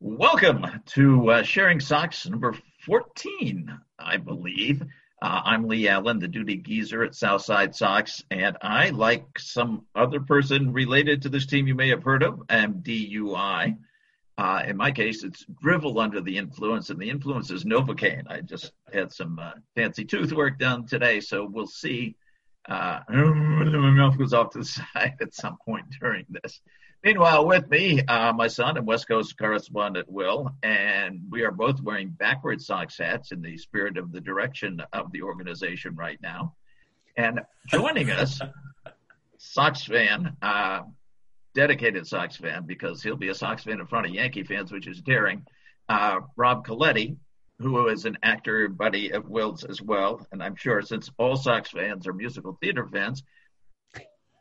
Welcome to uh, Sharing Sox number 14, I believe. Uh, I'm Lee Allen, the duty geezer at Southside Sox, and I, like some other person related to this team you may have heard of, am DUI. Uh, in my case, it's drivel under the influence, and the influence is Novocaine. I just had some uh, fancy tooth work done today, so we'll see. Uh, my mouth goes off to the side at some point during this. Meanwhile, with me, uh, my son and West Coast correspondent Will, and we are both wearing backward Sox hats in the spirit of the direction of the organization right now. And joining us, Sox fan, uh, dedicated Sox fan, because he'll be a Sox fan in front of Yankee fans, which is daring. Uh, Rob Coletti, who is an actor buddy of Will's as well, and I'm sure since all Sox fans are musical theater fans,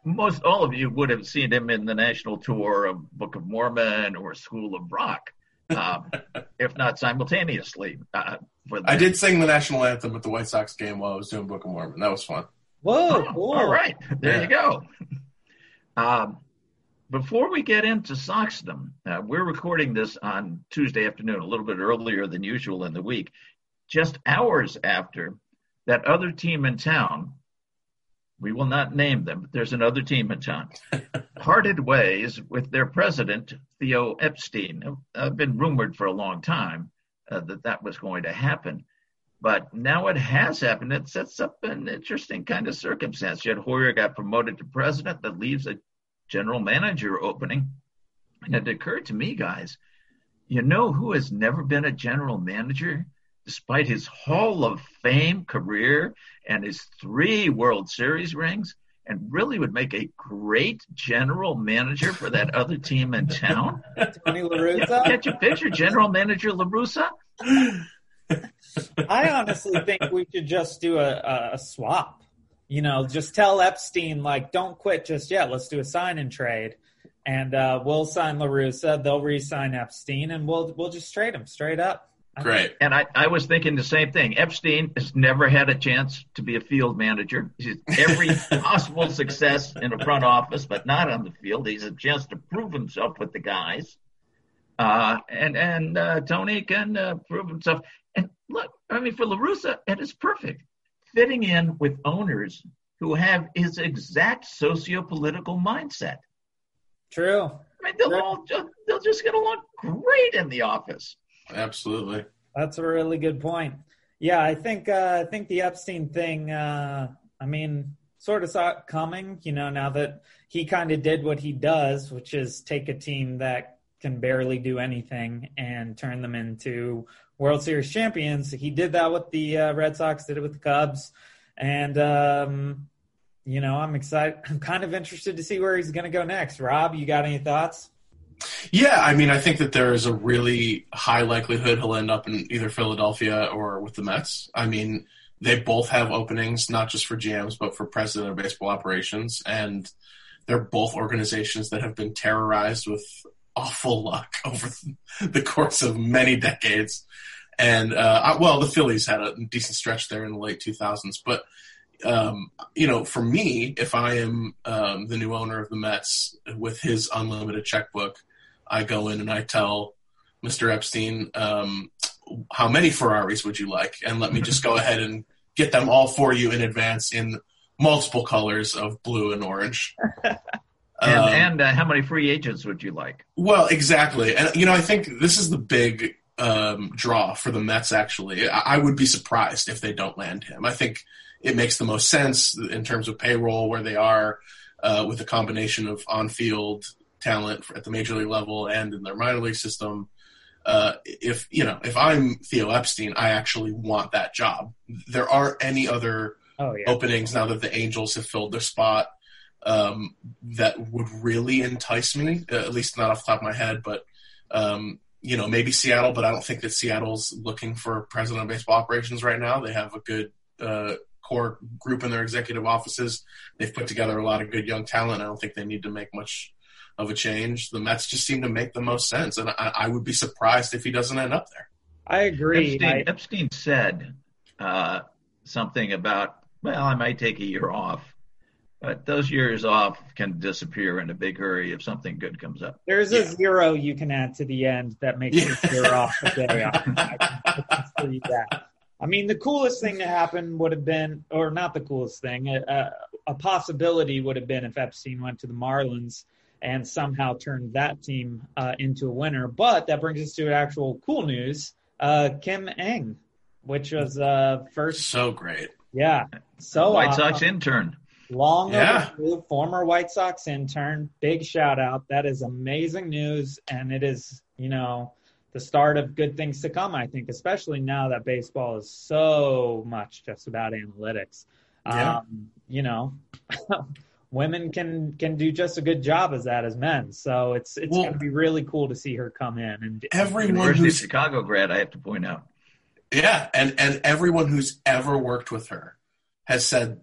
most all of you would have seen him in the national tour of Book of Mormon or School of Rock, um, if not simultaneously. Uh, I did sing the national anthem at the White Sox game while I was doing Book of Mormon. That was fun. Whoa! Oh, cool. All right, there yeah. you go. Um, before we get into Soxdom, uh, we're recording this on Tuesday afternoon, a little bit earlier than usual in the week, just hours after that other team in town we will not name them, but there's another team in town, parted ways with their president, Theo Epstein. I've been rumored for a long time uh, that that was going to happen. But now it has happened. It sets up an interesting kind of circumstance. Jed Hoyer got promoted to president. That leaves a general manager opening. And it occurred to me, guys, you know who has never been a general manager? Despite his Hall of Fame career and his three World Series rings, and really would make a great general manager for that other team in town. Tony La Russa? Can't you picture general manager La Russa? I honestly think we should just do a, a swap. You know, just tell Epstein, like, don't quit just yet. Let's do a sign and trade. And uh, we'll sign La Russa. They'll re sign Epstein, and we'll, we'll just trade him straight up. Great. And I, I was thinking the same thing. Epstein has never had a chance to be a field manager. He's every possible success in the front office, but not on the field. He's a chance to prove himself with the guys. Uh, and and uh, Tony can uh, prove himself. And look, I mean, for La Russa, it is perfect, fitting in with owners who have his exact socio-political mindset. True. I mean, they'll True. all just, they'll just get along great in the office. Absolutely. That's a really good point. Yeah, I think uh, I think the Epstein thing. Uh, I mean, sort of saw it coming. You know, now that he kind of did what he does, which is take a team that can barely do anything and turn them into World Series champions. He did that with the uh, Red Sox. Did it with the Cubs, and um, you know, I'm excited. I'm kind of interested to see where he's going to go next. Rob, you got any thoughts? Yeah, I mean, I think that there is a really high likelihood he'll end up in either Philadelphia or with the Mets. I mean, they both have openings, not just for GMs, but for president of baseball operations. And they're both organizations that have been terrorized with awful luck over the course of many decades. And, uh, well, the Phillies had a decent stretch there in the late 2000s. But, um, you know, for me, if I am um, the new owner of the Mets with his unlimited checkbook, I go in and I tell Mr. Epstein, um, how many Ferraris would you like? And let me just go ahead and get them all for you in advance in multiple colors of blue and orange. and, um, and uh, how many free agents would you like? Well, exactly. And, you know, I think this is the big um, draw for the Mets, actually. I, I would be surprised if they don't land him. I think it makes the most sense in terms of payroll where they are uh, with a combination of on field talent at the major league level and in their minor league system. Uh, if you know, if I'm Theo Epstein, I actually want that job. There aren't any other oh, yeah. openings now that the Angels have filled their spot um, that would really entice me. Uh, at least not off the top of my head, but um, you know, maybe Seattle. But I don't think that Seattle's looking for president of baseball operations right now. They have a good uh, core group in their executive offices. They've put together a lot of good young talent. I don't think they need to make much of a change. The Mets just seem to make the most sense, and I, I would be surprised if he doesn't end up there. I agree. Epstein, I, Epstein said uh, something about, well, I might take a year off. But those years off can disappear in a big hurry if something good comes up. There's a zero you can add to the end that makes yeah. it zero off the day off. I that. I mean, the coolest thing to happen would have been, or not the coolest thing, a, a possibility would have been if Epstein went to the Marlins and somehow turned that team uh, into a winner. But that brings us to actual cool news. Uh, Kim Ng, which was uh, first. So great. Yeah. So White Sox intern. Long yeah. overdue, former White Sox intern. Big shout out. That is amazing news. And it is, you know, the start of good things to come, I think, especially now that baseball is so much just about analytics. Yeah. Um, you know, women can can do just a good job as that as men. So it's it's well, going to be really cool to see her come in and everyone University who's Chicago grad. I have to point out. Yeah, and and everyone who's ever worked with her has said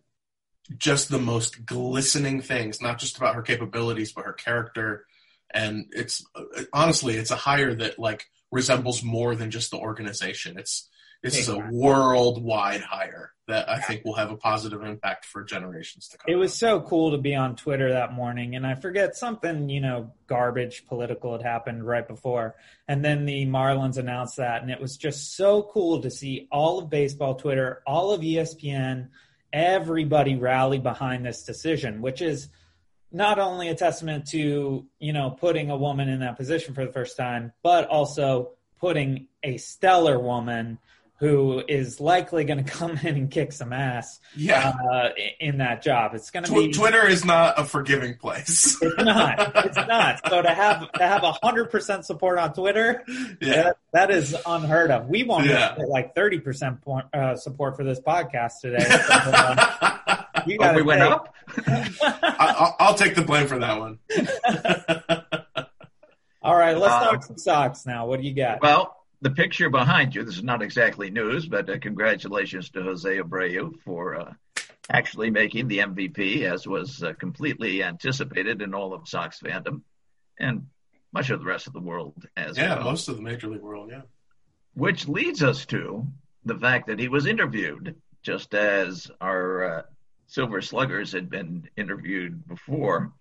just the most glistening things, not just about her capabilities, but her character. And it's honestly, it's a hire that like resembles more than just the organization. It's this is a worldwide hire that I think will have a positive impact for generations to come. It was so cool to be on Twitter that morning, and I forget something, you know, garbage political had happened right before, and then the Marlins announced that, and it was just so cool to see all of baseball Twitter, all of ESPN, everybody rallied behind this decision, which is not only a testament to you know putting a woman in that position for the first time, but also putting a stellar woman who is likely going to come in and kick some ass. Yeah. Uh, in that job, it's going to Tw- be. Twitter is not a forgiving place. it's not. It's not. So to have to have hundred percent support on Twitter, yeah, that, that is unheard of. We want yeah. like thirty percent uh, support for this podcast today. So, uh, you oh, we went up. I, will take the blame for that one. All right, let's talk um, some socks now. What do you got? Well, the picture behind you, this is not exactly news, but uh, congratulations to Jose Abreu for uh, actually making the MVP, as was uh, completely anticipated in all of Sox fandom and much of the rest of the world as yeah, well. most of the major league world, yeah. Which leads us to the fact that he was interviewed, just as our uh, Silver Sluggers had been interviewed before.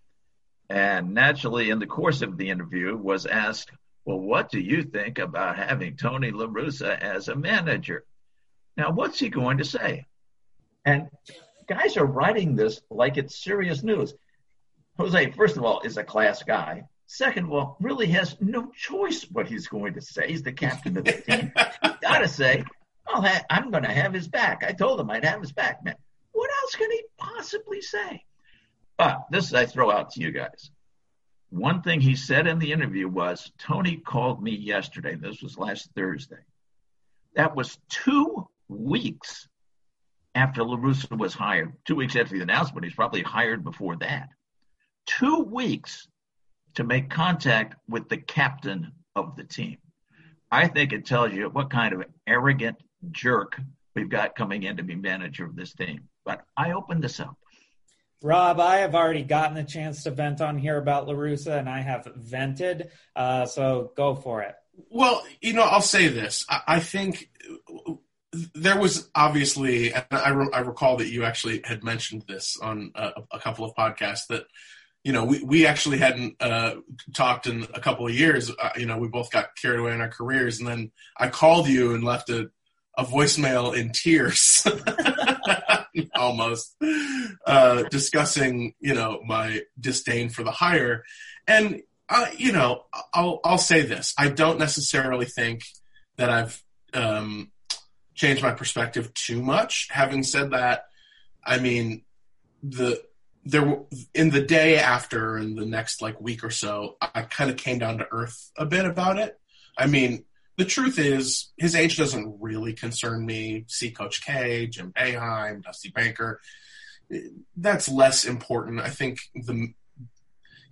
And naturally, in the course of the interview, was asked well, what do you think about having Tony La Russa as a manager? Now, what's he going to say? And guys are writing this like it's serious news. Jose, first of all, is a class guy. Second of all, really has no choice what he's going to say. He's the captain of the team. Gotta say, ha- I'm going to have his back. I told him I'd have his back, man. What else can he possibly say? But this I throw out to you guys. One thing he said in the interview was Tony called me yesterday. This was last Thursday. That was two weeks after La Russa was hired. Two weeks after the announcement. He's probably hired before that. Two weeks to make contact with the captain of the team. I think it tells you what kind of arrogant jerk we've got coming in to be manager of this team. But I opened this up. Rob, I have already gotten a chance to vent on here about La Russa, and I have vented. Uh, so go for it. Well, you know, I'll say this. I, I think there was obviously, and I, re- I, recall that you actually had mentioned this on a, a couple of podcasts that, you know, we, we actually hadn't uh, talked in a couple of years. Uh, you know, we both got carried away in our careers. And then I called you and left a, a voicemail in tears. almost uh, discussing you know my disdain for the hire. And uh, you know I'll I'll say this. I don't necessarily think that I've um, changed my perspective too much. Having said that I mean the there in the day after in the next like week or so I kind of came down to earth a bit about it. I mean the truth is, his age doesn't really concern me. See Coach K, Jim Boeheim, Dusty Baker. That's less important. I think the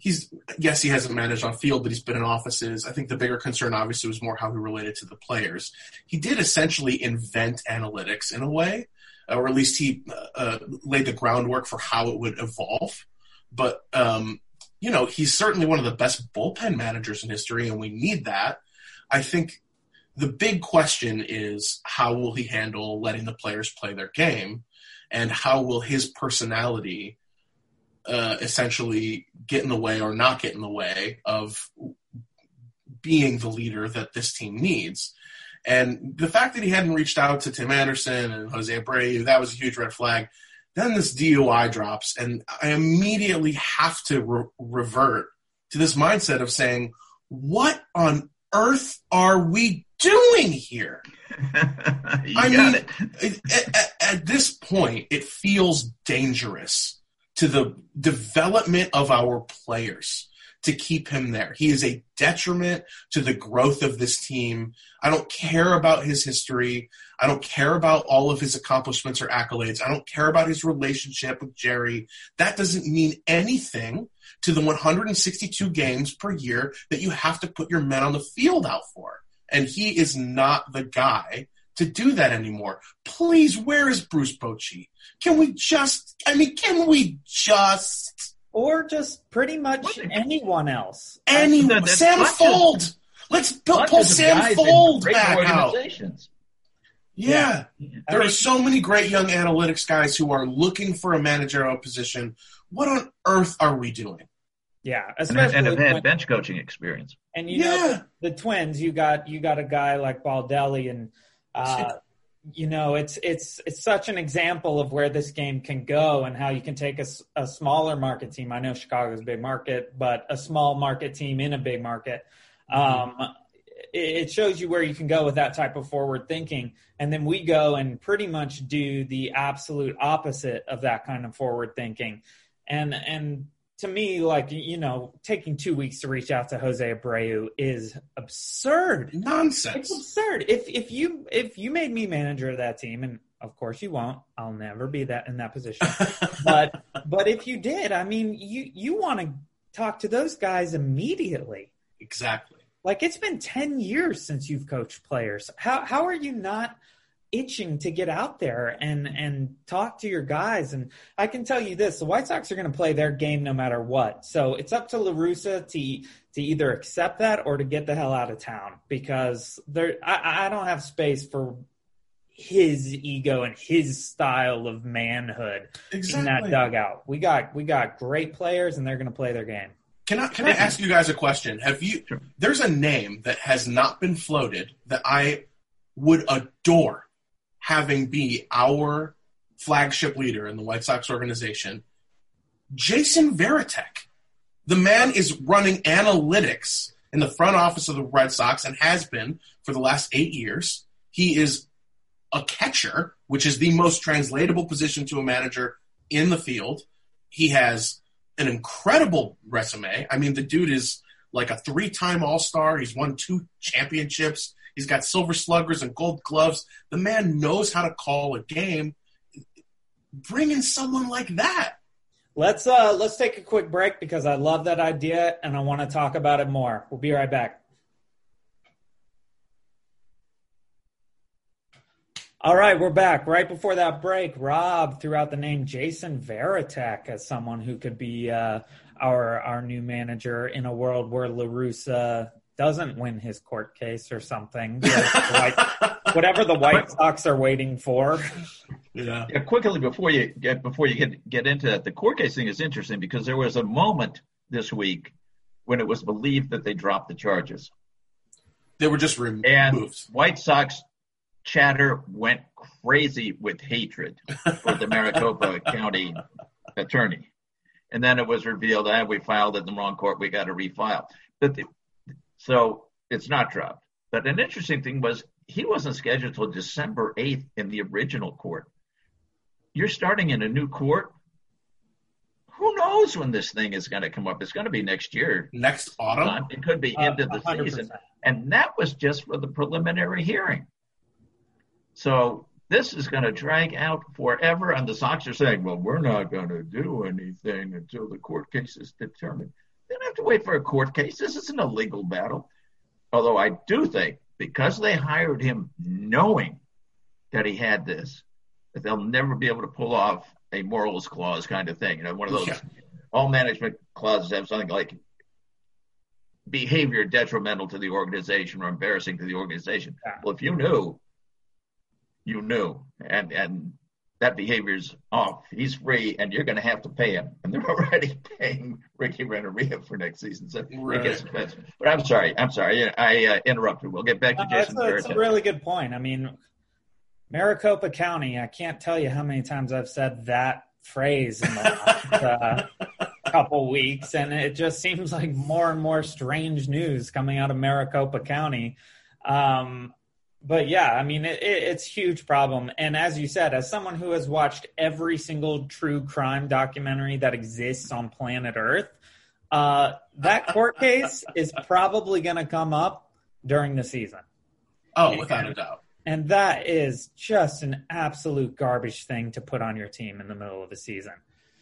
he's yes, he hasn't managed on field, but he's been in offices. I think the bigger concern, obviously, was more how he related to the players. He did essentially invent analytics in a way, or at least he uh, laid the groundwork for how it would evolve. But um, you know, he's certainly one of the best bullpen managers in history, and we need that. I think the big question is how will he handle letting the players play their game and how will his personality uh, essentially get in the way or not get in the way of being the leader that this team needs. And the fact that he hadn't reached out to Tim Anderson and Jose Abreu, that was a huge red flag. Then this DUI drops, and I immediately have to re- revert to this mindset of saying, what on earth are we doing here? I mean, it. At, at, this point, it feels dangerous to the development of our players to keep him there. He is a detriment to the growth of this team. I don't care about his history. I don't care about all of his accomplishments or accolades. I don't care about his relationship with Jerry. That doesn't mean anything to the 162 games per year that you have to put your men on the field out for. And he is not the guy to do that anymore. Please, where is Bruce Bochy? Can we just, I mean, can we just. Or just pretty much anyone else. Anyone. Sam Fuld. Let's pull, pull Sam Fuld back out. Yeah. yeah. There I mean, are so many great young analytics guys who are looking for a managerial position. What on earth are we doing? Yeah, especially and, and have had bench coaching experience. And you yeah. know the, the, Twins, you got you got a guy like Baldelli, and uh, you know it's it's it's such an example of where this game can go and how you can take a, a smaller market team. I know Chicago's a big market, but a small market team in a big market. Mm-hmm. Um, it shows you where you can go with that type of forward thinking. And then we go and pretty much do the absolute opposite of that kind of forward thinking. And and to me, like you know, taking two weeks to reach out to Jose Abreu is absurd. Nonsense. It's absurd. If if you if you made me manager of that team, and of course you won't, I'll never be that in that position. but but if you did, I mean, you you want to talk to those guys immediately. Exactly. Like it's been ten years since you've coached players. How how are you not? Itching to get out there and and talk to your guys. And I can tell you this: the White Sox are going to play their game no matter what. So it's up to La Russa to to either accept that or to get the hell out of town because there I, I don't have space for his ego and his style of manhood exactly. in that dugout. We got we got great players and they're going to play their game. Can I can I ask you guys a question? Have you there's a name that has not been floated that I would adore having be our flagship leader in the White Sox organization, Jason Varitek. The man is running analytics in the front office of the Red Sox and has been for the last eight years. He is a catcher, which is the most translatable position to a manager in the field. He has an incredible resume. I mean, the dude is like a three time All Star. He's won two championships. He's got silver sluggers and gold gloves. The man knows how to call a game. Bring in someone like that. Let's uh let's take a quick break because I love that idea and I want to talk about it more. We'll be right back. All right, we're back. Right before that break, Rob threw out the name Jason Varitek as someone who could be uh, our our new manager in a world where La Russa doesn't win his court case or something, whatever the White Sox are waiting for. Yeah. yeah. Quickly before you get before you get get into that, the court case thing is interesting because there was a moment this week when it was believed that they dropped the charges. They were just removed. And White Sox chatter went crazy with hatred for the Maricopa County attorney. And then it was revealed that ah, we filed it in the wrong court. We got to refile. But the, so it's not dropped. But an interesting thing was he wasn't scheduled until December 8th in the original court. You're starting in a new court. Who knows when this thing is going to come up? It's going to be next year. Next autumn? It could be uh, of the 100%. season. And that was just for the preliminary hearing. So this is going to drag out forever. And the Sox are saying, well, we're not going to do anything until the court case is determined. Don't have to wait for a court case. This isn't a legal battle. Although I do think because they hired him knowing that he had this, that they'll never be able to pull off a morals clause kind of thing. You know, one of those yeah. all management clauses have something like behavior detrimental to the organization or embarrassing to the organization. Well, if you knew, you knew, and and that behavior's off. He's free, and you're going to have to pay him. And they're already paying Ricky Renteria for next season, so right. it gets expensive. But I'm sorry, I'm sorry, I uh, interrupted. We'll get back to Jason. That's a, that's a really good point. I mean, Maricopa County. I can't tell you how many times I've said that phrase in the last uh, couple weeks, and it just seems like more and more strange news coming out of Maricopa County. Um, but yeah, I mean, it, it, it's huge problem. And as you said, as someone who has watched every single true crime documentary that exists on planet Earth, uh, that court case is probably going to come up during the season. Oh, without a doubt. And that is just an absolute garbage thing to put on your team in the middle of the season.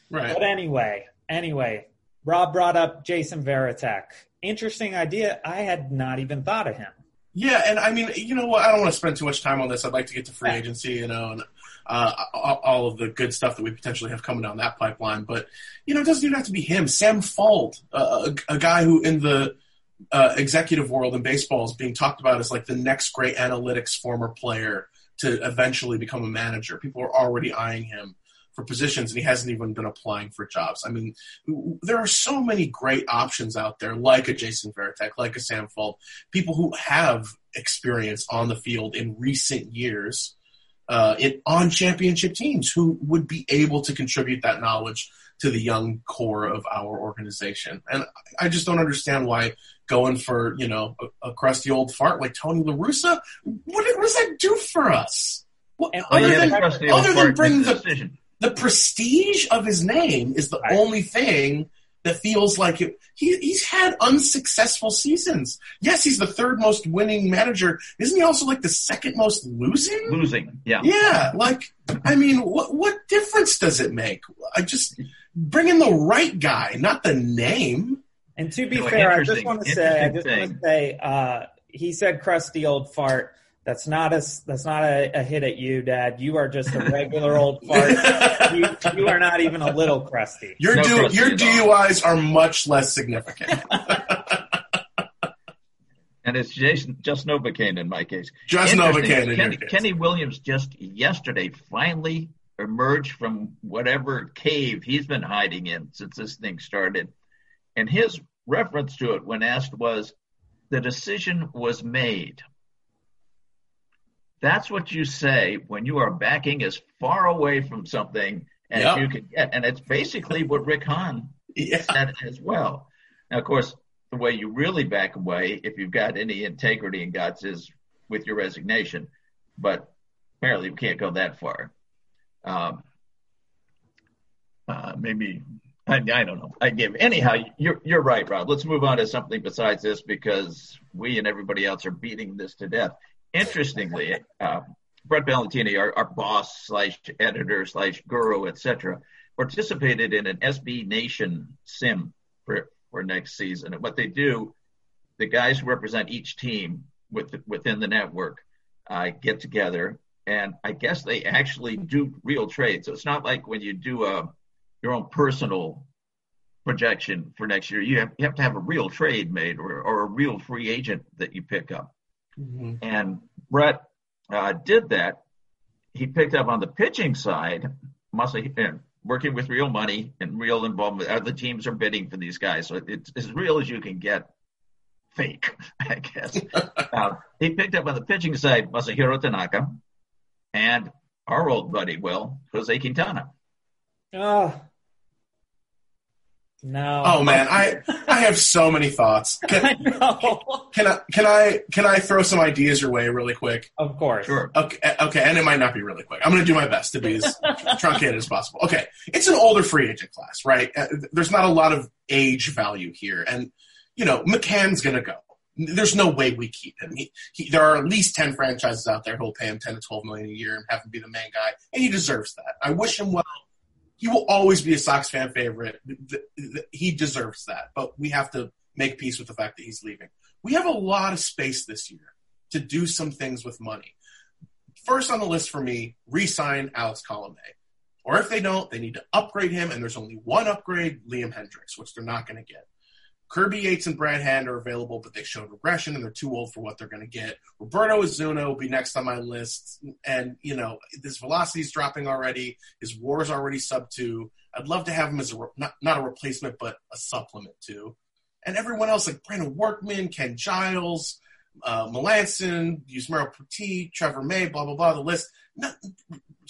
Right. But anyway, anyway, Rob brought up Jason Varitek. Interesting idea. I had not even thought of him. Yeah, and I mean, you know what? I don't want to spend too much time on this. I'd like to get to free agency, you know, and uh, all of the good stuff that we potentially have coming down that pipeline. But you know, it doesn't even have to be him. Sam Fuld, uh, a, a, guy who in the uh, executive world in baseball is being talked about as like the next great analytics former player to eventually become a manager. People are already eyeing him for positions, and he hasn't even been applying for jobs. I mean, there are so many great options out there, like a Jason Varitek, like a Sam Fuld, people who have experience on the field in recent years. Uh, in, on championship teams who would be able to contribute that knowledge to the young core of our organization. And I just don't understand why going for, you know, a, a crusty old fart like Tony La Russa, what, what does that do for us? What, other, than, other than bring the, decision the prestige of his name is the right. only thing that feels like it. He, he's had unsuccessful seasons. Yes, he's the third most winning manager. Isn't he also like the second most losing? Losing, yeah. Yeah, like, I mean, what, what difference does it make? I just bring in the right guy, not the name. And to be fair, I just want to say, I just want to say, uh, he said crusty old fart. That's not a that's not a, a, hit at you, Dad. You are just a regular old fart. You, you, are not even a little crusty. Your no crusty your DUIs are much less significant. and it's Jason, just Novocaine in my case. Just Novocaine. Kenny, Kenny Williams just yesterday finally emerged from whatever cave he's been hiding in since this thing started, and his reference to it when asked was, "The decision was made." That's what you say when you are backing as far away from something as yep. you can get. And it's basically what Rick Hahn yeah. said as well. Now, of course, the way you really back away, if you've got any integrity and guts, is with your resignation. But apparently, we can't go that far. Um, uh, maybe I, I, don't know. I give anyhow. You're you're right, Rob. Let's move on to something besides this because we and everybody else are beating this to death interestingly, uh, Brett Ballantini, our, our boss slash editor slash guru, etc., participated in an SB Nation sim for, for next season. And what they do, the guys who represent each team with, within the network uh, get together, and I guess they actually do real trades. So it's not like when you do a uh, your own personal projection for next year. You have, you have to have a real trade made or, or a real free agent that you pick up. Mm-hmm. And Brett uh, did that. He picked up on the pitching side, must and working with real money and real involvement. Other teams are bidding for these guys, so it's as real as you can get. Fake, I guess. uh, he picked up on the pitching side Masahiro Tanaka and our old buddy, Will Jose Quintana. Oh, no. Oh man, I I have so many thoughts. Can, I know. Can I can I can I throw some ideas your way really quick? Of course. Sure. Okay, okay, and it might not be really quick. I'm going to do my best to be as truncated as possible. Okay, it's an older free agent class, right? Uh, there's not a lot of age value here, and you know McCann's going to go. There's no way we keep him. He, he, there are at least ten franchises out there who'll pay him ten to twelve million a year and have him be the main guy, and he deserves that. I wish him well he will always be a Sox fan favorite. He deserves that, but we have to make peace with the fact that he's leaving. We have a lot of space this year to do some things with money. First on the list for me, re-sign Alex Colome. Or if they don't, they need to upgrade him, and there's only one upgrade, Liam Hendriks, which they're not going to get. Kirby Yates and Brad Hand are available, but they showed regression and they're too old for what they're going to get. Roberto Osuna will be next on my list. And, you know, this velocity is dropping already. His war is already sub two. I'd love to have him as a, not, not a replacement, but a supplement too. And everyone else like Brandon Workman, Ken Giles, uh, Melancon, Yusmeiro Petit, Trevor May, blah, blah, blah. The list, not,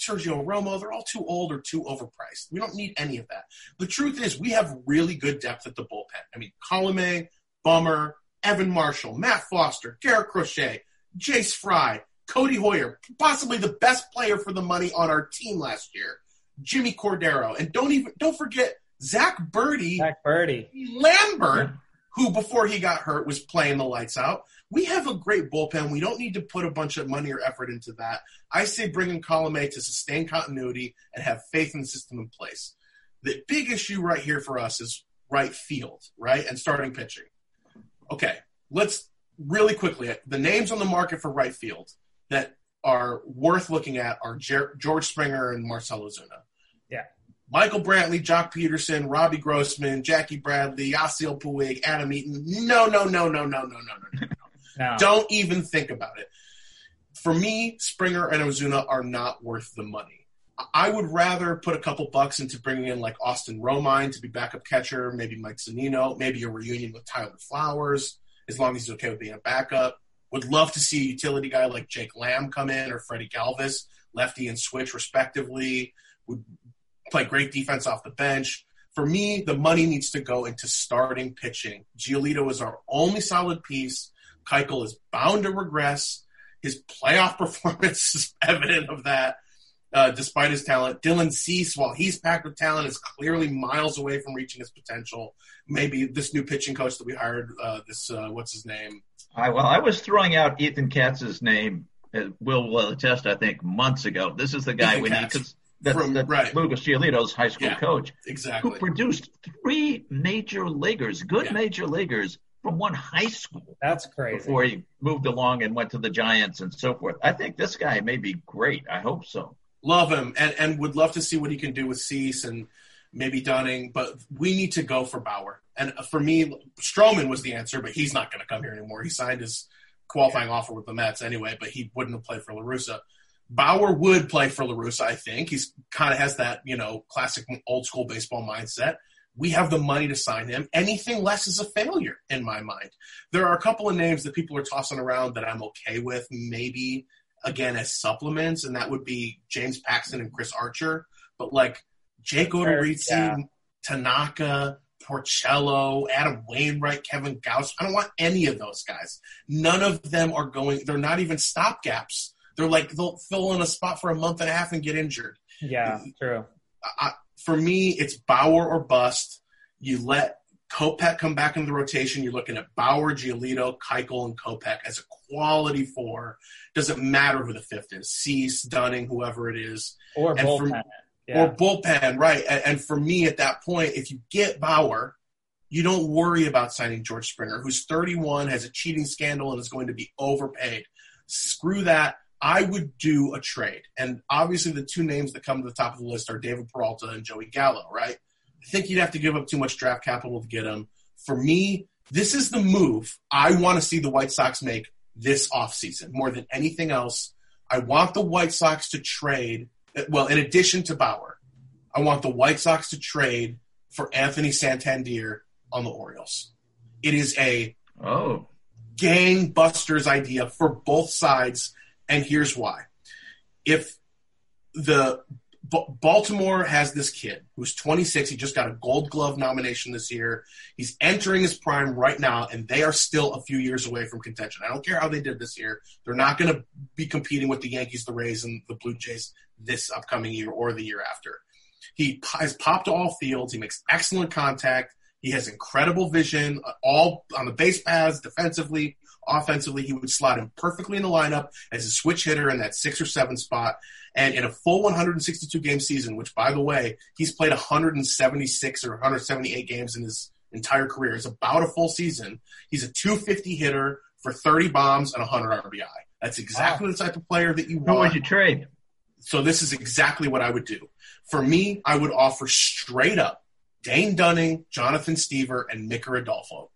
Sergio Romo, they're all too old or too overpriced. We don't need any of that. The truth is, we have really good depth at the bullpen. I mean, Colome, Bummer, Evan Marshall, Matt Foster, Garrett Crochet, Jace Fry, Codi Heuer, possibly the best player for the money on our team last year, Jimmy Cordero, and don't even don't forget Zack Burdi, Zack Burdi, Lambert, who before he got hurt was playing the lights out. We have a great bullpen. We don't need to put a bunch of money or effort into that. I say bring in Colome to sustain continuity and have faith in the system in place. The big issue right here for us is right field, right, and starting pitching. Okay, let's really quickly the names on the market for right field that are worth looking at are Jer- George Springer and Marcell Ozuna. Yeah. Michael Brantley, Joc Pederson, Robbie Grossman, Jackie Bradley, Yasiel Puig, Adam Eaton. No, no, no, no, no, no, no, no, no. Don't even think about it. For me, Springer and Ozuna are not worth the money. I would rather put a couple bucks into bringing in like Austin Romine to be backup catcher, maybe Mike Zunino, maybe a reunion with Tyler Flowers, as long as he's okay with being a backup. Would love to see a utility guy like Jake Lamb come in or Freddie Galvis, lefty and switch respectively. Would play great defense off the bench. For me, the money needs to go into starting pitching. Giolito is our only solid piece. Keuchel is bound to regress. His playoff performance is evident of that, uh, despite his talent. Dylan Cease, while he's packed with talent, is clearly miles away from reaching his potential. Maybe this new pitching coach that we hired, uh, this uh, what's his name? I, well, I was throwing out Ethan Katz's name. Uh, Will will attest. I think months ago. This is the guy Ethan we Katz. need. That's, From- that's right. Lucas Giolito's high school Yeah, coach, Exactly. who produced three major leaguers, good Yeah. major leaguers from one high school That's crazy. before he moved along and went to the Giants and so forth. I think this guy may be great. I hope so. love him and, and would love to see what he can do with Cease and maybe Dunning, but we need to go for Bauer. And for me, Stroman was the answer, but he's not going to come here anymore. He signed his qualifying offer with the Mets anyway, but he wouldn't have played for La Russa. Bauer would play for La Russa, I think. He's kind of has that, you know, classic old school baseball mindset. We have the money to sign him. Anything less is a failure in my mind. There are a couple of names that people are tossing around that I'm okay with, maybe again as supplements, and that would be James Paxton and Chris Archer. But like Jake Odorizzi, Yeah. Tanaka, Porcello, Adam Wainwright, Kevin Gauss. I don't want any of those guys. None of them are going. They're not even stopgaps. They're like they'll fill in a spot for a month and a half and get injured. yeah, true. I, for me, it's Bauer or bust. You let Kopech come back into the rotation. You're looking at Bauer, Giolito, Keuchel, and Kopech as a quality four. Doesn't matter who the fifth is, Cease, Dunning, whoever it is, Or And for- bullpen. Yeah. or bullpen, right? And, and for me, at that point, if you get Bauer, you don't worry about signing George Springer, who's 31, has a cheating scandal, and is going to be overpaid. Screw that. I would do a trade. And obviously, the two names that come to the top of the list are David Peralta and Joey Gallo, right? I think you'd have to give up too much draft capital to get them. For me, this is the move I want to see the White Sox make this offseason more than anything else. I want the White Sox to trade, well, in addition to Bauer, I want the White Sox to trade for Anthony Santander on the Orioles. It is a Oh, gangbusters idea for both sides, and here's why. If the B- Baltimore has this kid who's 26, he just got a Gold Glove nomination this year. He's entering his prime right now, and they are still a few years away from contention. I don't care how they did this year; they're not going to be competing with the Yankees, the Rays, and the Blue Jays this upcoming year or the year after. He has popped to all fields. He makes excellent contact. He has incredible vision, uh, all on the base paths, defensively, offensively. He would slot him perfectly in the lineup as a switch hitter in that six or seven spot. And in a full 162 game season, which by the way, he's played 176 or 178 games in his entire career, it's about a full season. He's a 250 hitter for 30 bombs and 100 RBI. That's exactly the type of player that you who want. would you trade? So this is exactly what I would do. For me, I would offer straight up Dane Dunning, Jonathan Stiever, and Micker Adolfo.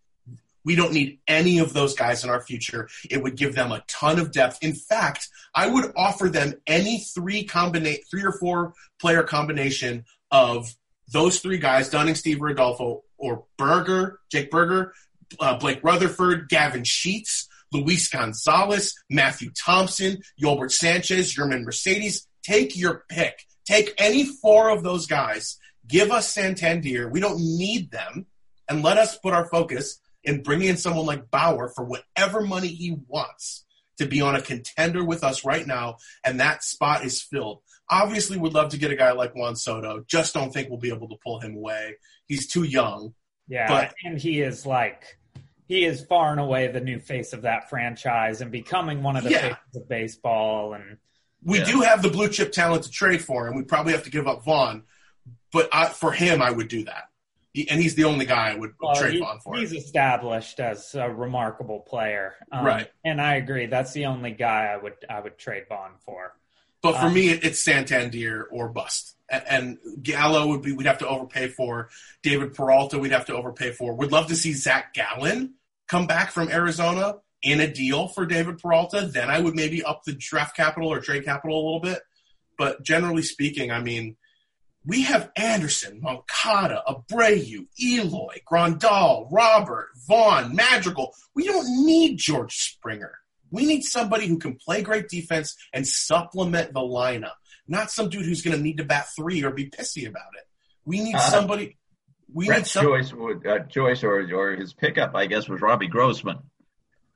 We don't need any of those guys in our future. It would give them a ton of depth. In fact, I would offer them any three combinate three or four player combination of those three guys, Dunning, Stiever Adolfo, or Burger, Jake Burger, uh, Blake Rutherford, Gavin Sheets, Luis Gonzalez, Matthew Thompson, Yolbert Sanchez, Yermin Mercedes. Take your pick. Take any four of those guys. Give us Santander. We don't need them. And let us put our focus in bringing in someone like Bauer for whatever money he wants to be on a contender with us right now. And that spot is filled. Obviously, would love to get a guy like Juan Soto. Just don't think we'll be able to pull him away. He's too young. Yeah, But- and he is like he is far and away the new face of that franchise and becoming one of the Yeah. faces of baseball. And We Yeah. do have the blue chip talent to trade for him. We probably have to give up Vaughn, but I, for him, I would do that. He, and he's the only guy I would well, trade Vaughn for. he's established as a remarkable player, Um, Right. And I agree. That's the only guy I would I would trade Vaughn for. But for Um, me, it, it's Santander or bust. A- And Gallo would be we'd have to overpay for. David Peralta we'd have to overpay for. Would love to see Zach Gallen come back from Arizona in a deal for David Peralta. Then I would maybe up the draft capital or trade capital a little bit. But generally speaking, I mean, we have Anderson, Moncada, Abreu, Eloy, Grandal, Robert, Vaughn, Madrigal. We don't need George Springer. We need somebody who can play great defense and supplement the lineup, not some dude who's going to need to bat three or be pissy about it. We need Uh, somebody. We need Brett some, Joyce would uh, Joyce or or his pickup, I guess, was Robbie Grossman.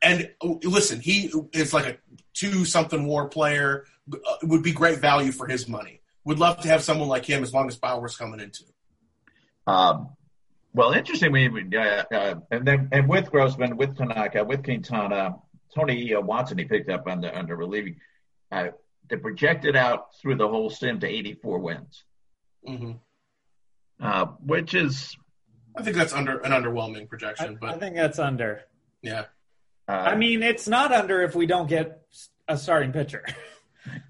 and oh, listen, he is like a two something war player. Uh, would be great value for his money. Would love to have someone like him as long as Bauer's coming into. Um, well, interestingly, we, uh, uh, and then and with Grossman, with Tanaka, with Quintana, Tony uh, Watson, he picked up under under relieving. Uh, they projected out through the whole sim to 84 wins, mm-hmm. uh, which is I think that's under an underwhelming projection, I but I think that's under. yeah, uh, I mean, it's not under if we don't get a starting pitcher.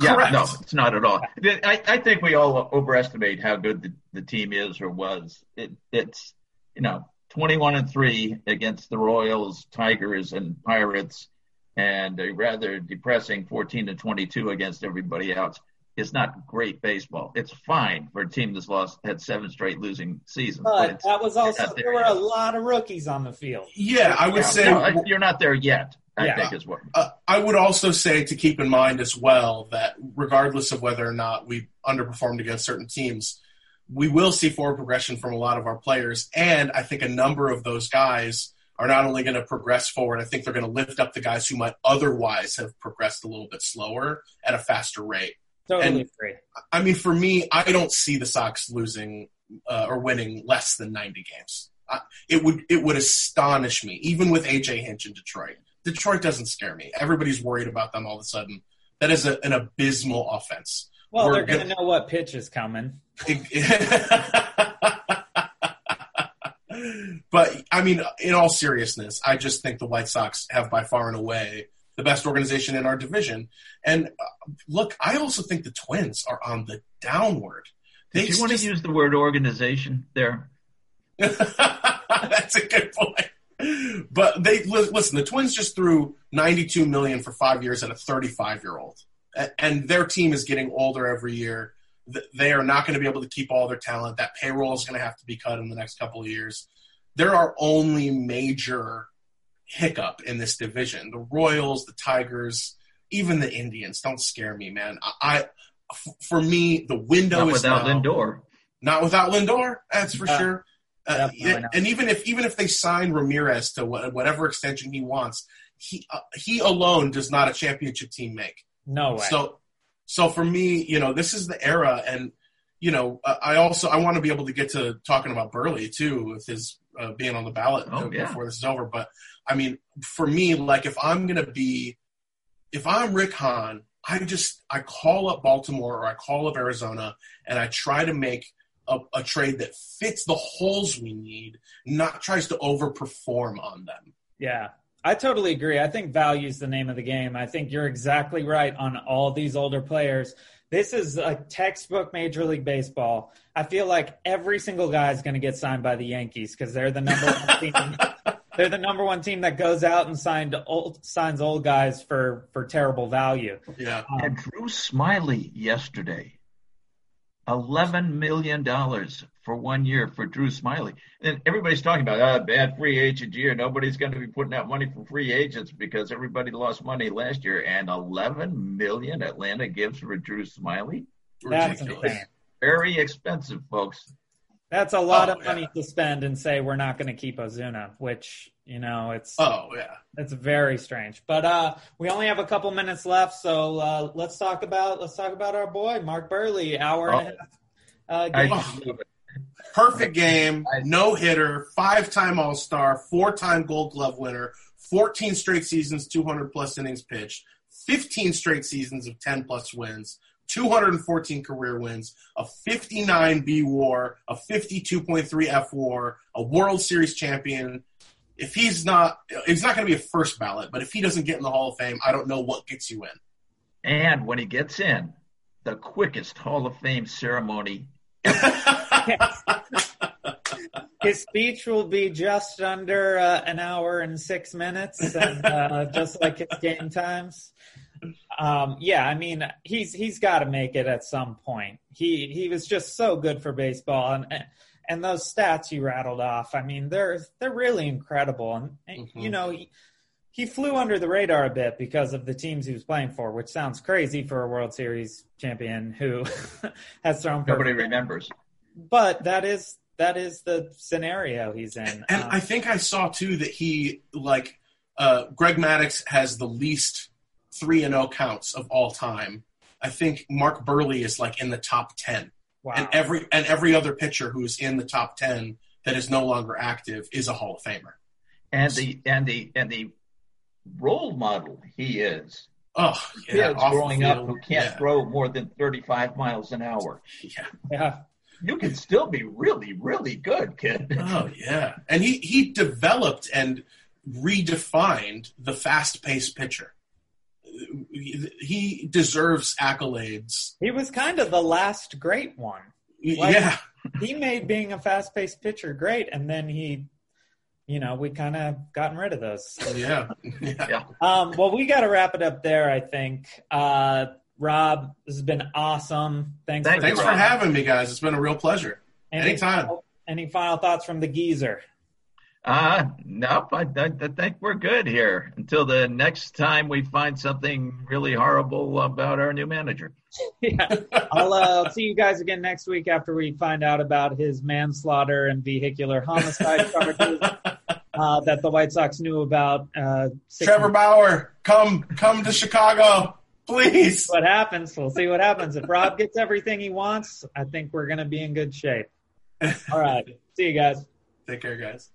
yeah, correct. no, it's not at all. I, I think we all overestimate how good the, the team is or was. It, it's you know 21 and three against the Royals, Tigers, and Pirates, and a rather depressing 14 to 22 against everybody else. It's not great baseball. It's fine for a team that's lost had seven straight losing seasons. but But that was also there there were yet. a lot of rookies on the field. yeah. I would Yeah, say no, you're not there yet. I Yeah. think is what. Uh, I would also say to keep in mind as well that regardless of whether or not we underperformed against certain teams, we will see forward progression from a lot of our players. And I think a number of those guys are not only going to progress forward, I think they're going to lift up the guys who might otherwise have progressed a little bit slower at a faster rate. Totally And- agree. I mean, for me, I don't see the Sox losing uh, or winning less than 90 games. I, it would it would astonish me, even with AJ Hinch in Detroit. Detroit doesn't scare me. Everybody's worried about them all of a sudden. That is a, an abysmal offense. Well, We're they're going to gonna- know what pitch is coming. but I mean, in all seriousness, I just think the White Sox have by far and away the best organization in our division. And uh, look, I also think the Twins are on the downward. They Do you want just- to use the word organization there? That's a good point. But they listen. The Twins just threw 92 million for five years at a 35 year old, and their team is getting older every year. They are not going to be able to keep all their talent. That payroll is going to have to be cut in the next couple of years. There are only major hiccup in this division. The Royals, the Tigers, even the Indians don't scare me, man. I, I f- for me, the window is Not is without now, Lindor. not without Lindor, that's for Yeah, sure. Uh, definitely and, even if even if they sign Ramirez to wha- whatever extension he wants, he uh, he alone does not a championship team make. No way. So so for me, you know, this is the era, and you know, uh, I also I want to be able to get to talking about Buehrle too with his uh, being on the ballot Oh, yeah. before this is over. But I mean, for me, like if I'm gonna be, if I'm Rick Hahn, I just I call up Baltimore or I call up Arizona and I try to make a, a trade that fits the holes we need, not tries to overperform on them. yeah. I totally agree. I think value is the name of the game. I think you're exactly right on all these older players. This is a textbook Major League Baseball. I feel like every single guy is going to get signed by the Yankees because they're the number one team. They're the number one team that goes out and signed old, signs old guys for for terrible value. Yeah. Um, And Drew Smyly yesterday, eleven million dollars for one year for Drew Smyly. And everybody's talking about uh, bad free agent year. Nobody's going to be putting out money for free agents because everybody lost money last year. And eleven million Atlanta gives for Drew Smyly. That's Ridiculous. insane. Very expensive, folks. That's a lot Oh, of money to spend and say we're not going to keep Ozuna, which you know it's Oh yeah. it's very strange. But uh, we only have a couple minutes left, so uh, let's talk about let's talk about our boy Mark Buehrle. Hour and a half. Uh, game. just love it. Perfect game, no hitter, five time All Star, four time Gold Glove winner, 14 straight seasons, 200 plus innings pitched, 15 straight seasons of 10 plus wins, 214 career wins, a 59 B WAR, a 52.3 F WAR, a World Series champion. If he's not, he's not going to be a first ballot, but if he doesn't get in the Hall of Fame, I don't know what gets you in. And when he gets in, the quickest Hall of Fame ceremony. His speech will be just under uh, an hour and six minutes, and uh, just like his game times. Um, yeah, I mean, he's he's got to make it at some point. He he was just so good for baseball, and and those stats you rattled off. I mean, they're they're really incredible, and, and Mhm. you know. He, he flew under the radar a bit because of the teams he was playing for, which sounds crazy for a World Series champion who has thrown Nobody perfect remembers. but that is that is the scenario he's in. And Um, I think I saw too that he like uh, Greg Maddux has the least three and zero counts of all time. I think Mark Buehrle is like in the top ten, wow. and every and every other pitcher who's in the top ten that is no longer active is a Hall of Famer. And the and the and the role model he is. Oh, yeah, Kids off the growing up who can't yeah, throw more than 35 miles an hour. yeah. yeah, You can still be really, really good, kid. Oh yeah, and he he developed and redefined the fast-paced pitcher. He deserves accolades. he was kind of the last great one. Like- yeah, He made being a fast-paced pitcher great, and then he, you know, we kind of gotten rid of those. yeah, yeah. Um, well, we got to wrap it up there. I think. Uh, Rob, this has been awesome. Thanks. Thank for, Thanks for having me, guys. It's been a real pleasure. any, anytime. Any final thoughts from the geezer? Uh, nope, I, I, I think we're good here until the next time we find something really horrible about our new manager. yeah. I'll, uh, see you guys again next week after we find out about his manslaughter and vehicular homicide charges uh, that the White Sox knew about. Uh, six Trevor Bauer, come come to Chicago, please. what happens. We'll see what happens. If Rob gets everything he wants, I think we're going to be in good shape. All right. See you guys. Take care, guys.